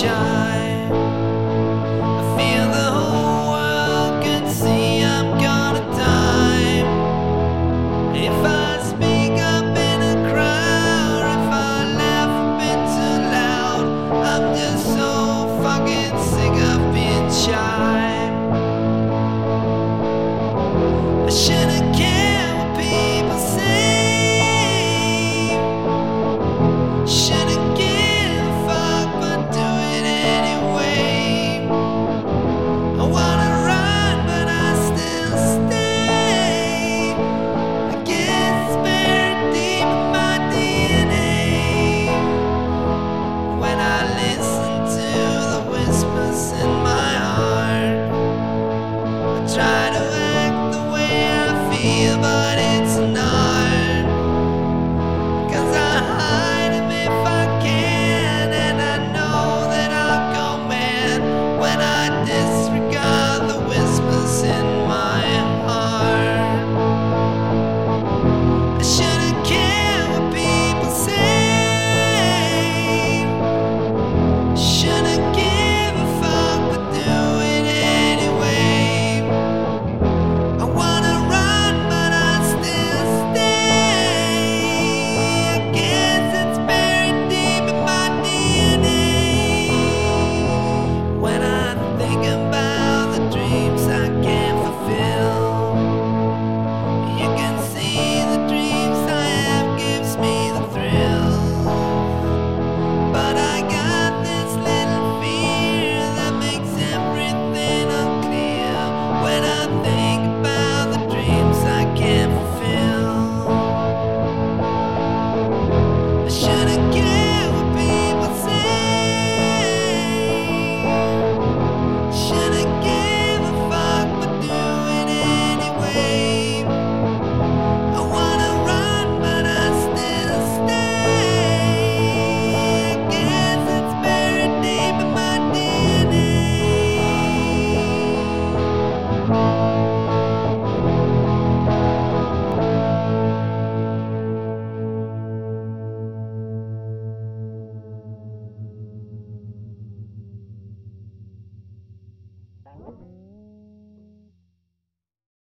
shine. feel, but it's